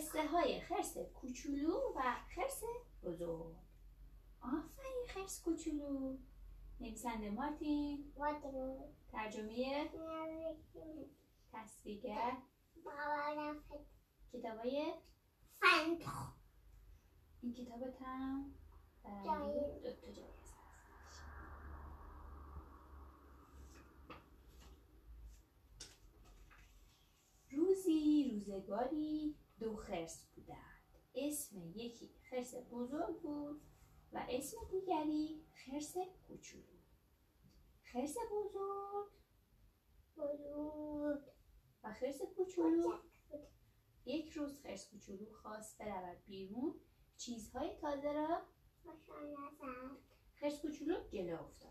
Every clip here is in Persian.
قصه های خرس کوچولو و خرس بزرگ. آفرین خرس کوچولو. نویسنده مارتین. ترجمه تصویرگر. کتابای؟ این کتاب هم جایزه روزی روزگاری. دو خرس بودند. اسم یکی خرس بزرگ بود و اسم دیگری خرس کوچولو خرس بزرگ بزرگ و خرس کوچولو یک روز خرس کوچولو خواست برود بیرون. چیزهای تازه را خرس کوچولو جلو افتاد.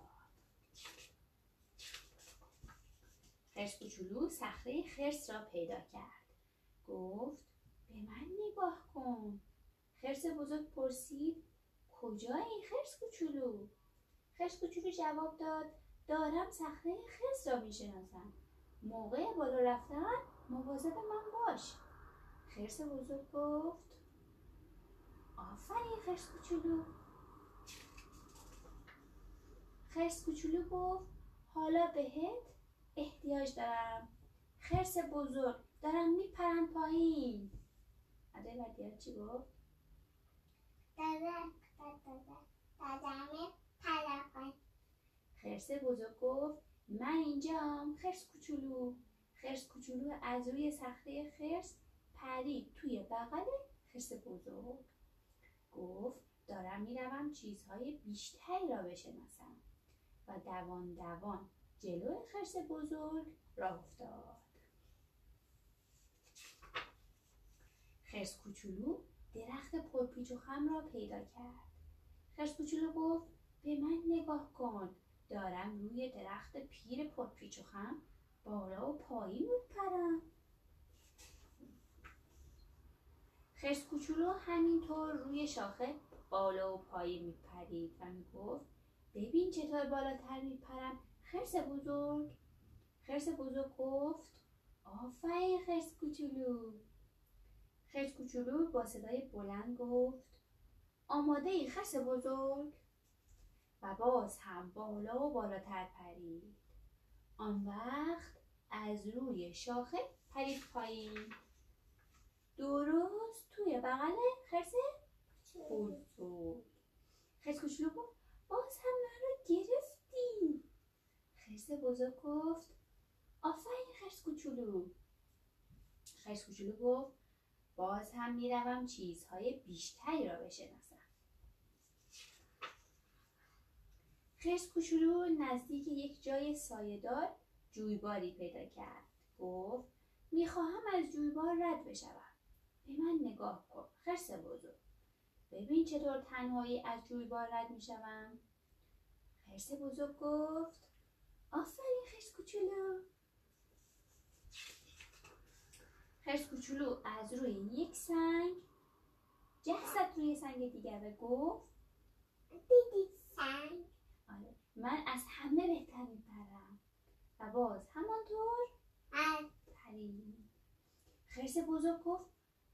خرس کوچولو صخره خرس را پیدا کرد. گفت به من نگاه کن. خرس بزرگ پرسید کجایی خرس کوچولو؟ خرس کوچولو جواب داد دارم صخره خرس را می‌شناسم. موقع بالا رفتن مواظب من باش. خرس بزرگ گفت آفرین خرس کوچولو. خرس کوچولو گفت حالا بهت احتیاج دارم. خرس بزرگ دارم میپرم پایین. بعدی چی گفت؟ خرس بزرگ گفت من اینجام خرس کوچولو. خرس کوچولو از روی صخره خرس پرید توی بغل خرس بزرگ. گفت دارم می‌روم چیزهای بیشتری را بشناسم. و دوان دوان جلو خرس بزرگ راه افتاد. خرس کوچولو درخت پرپیچ و خم را پیدا کرد. خرس کوچولو گفت به من نگاه کن دارم روی درخت پیر پرپیچ و خم بالا و پایین میپرم. خرس کوچولو همینطور روی شاخه بالا و پایین میپرید و می‌گفت ببین چطور بالاتر میپرم خرس بزرگ. خرس بزرگ گفت آفرین خرس کوچولو. خرس کوچولو با صدای بلند گفت آماده ای خرس بزرگ؟ و باز هم بالا و بالاتر پرید. آن وقت از روی شاخه پرید پایین. درست توی بغل خرس بزرگ. خرس کوچولو گفت باز هم من رو گرفتی. خرس بزرگ گفت آفرین خرس کوچولو. خرس کوچولو گفت باز هم می‌روم چیزهای بیشتری را بشناسم. خرس کوچولو نزدیک یک جای سایهدار جویباری پیدا کرد. گفت می‌خواهم از جویبار رد بشوم. به من نگاه کن خرس بزرگ. ببین چطور تنهایی از جویبار رد می‌شوم. خرس بزرگ گفت آفرین خرس کوچولو خرس کوچولو از روی یک سنگ. جه روی سنگ دیگر و گفت دیدی سنگ؟ آره من از همه بهتر میپرم. و باز همانطور پرید خرس بزرگ گفت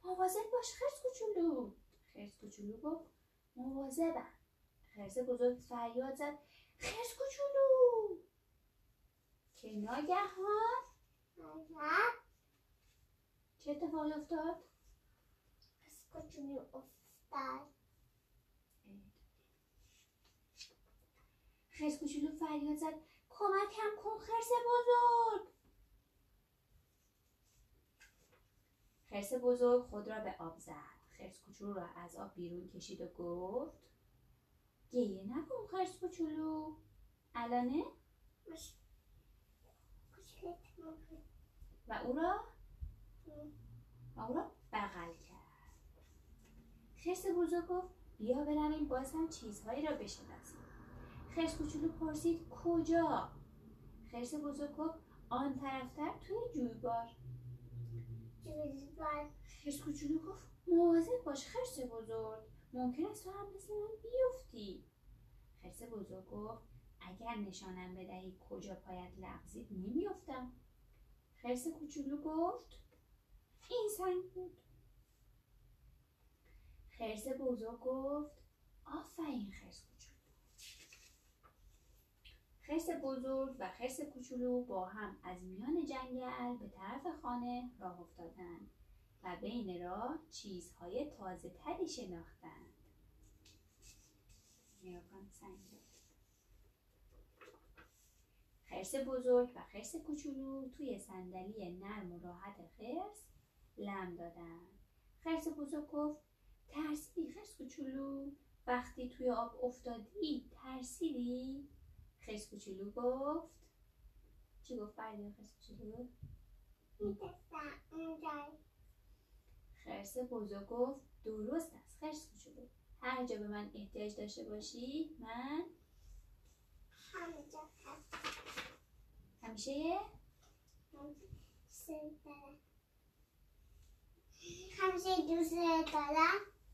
مواظب باش خرس کوچولو. خرس کوچولو گفت مواظبم. خرس بزرگ فریاد زد خرس کوچولو. که ناگهان چه اتفاقی افتاد؟ خرس کوچولو افتاد؟ خرس کوچولو فریاد زد. کمکم کن خرس بزرگ. خرس بزرگ خود را به آب زد. خرس کوچولو را از آب بیرون کشید و گفت گیه نکن خرس کوچولو. الانه و او را؟ و او را بغل کرد. خرس بزرگ گفت بیا برویم باز هم چیزهایی را بشناسیم. خرس کوچولو پرسید کجا؟ خرس بزرگ گفت آن طرفتر توی جویبار. جویبار خرس کوچولو گفت مواظب باش خرس بزرگ ممکن است تو هم مثل من بیفتی. خرس بزرگ گفت اگر نشانم بدهی کجا پایت لغزید نمیافتم. خرس کوچولو گفت این سنگ بود. خرس بزرگ گفت آفرین خرس کوچولو. خرس بزرگ و خرس کوچولو با هم از میان جنگل به طرف خانه راه افتادند و بین راه چیزهای تازه تری شناختند. خرس بزرگ و خرس کوچولو توی صندلی نرم و راحت خرس لم دادن. خرس بزرگ گفت ترسیدی خرس کوچولو وقتی توی آب افتادی ترسیدی؟ خرس کوچولو گفت. چی گفت بردی خرس کوچولو؟ میترسم اونجا. خرس بزرگ گفت درست است خرس کوچولو. هر جا به من احتیاج داشته باشی من همونجا هست همیشه؟ دوست دارم همیشه دوست دارم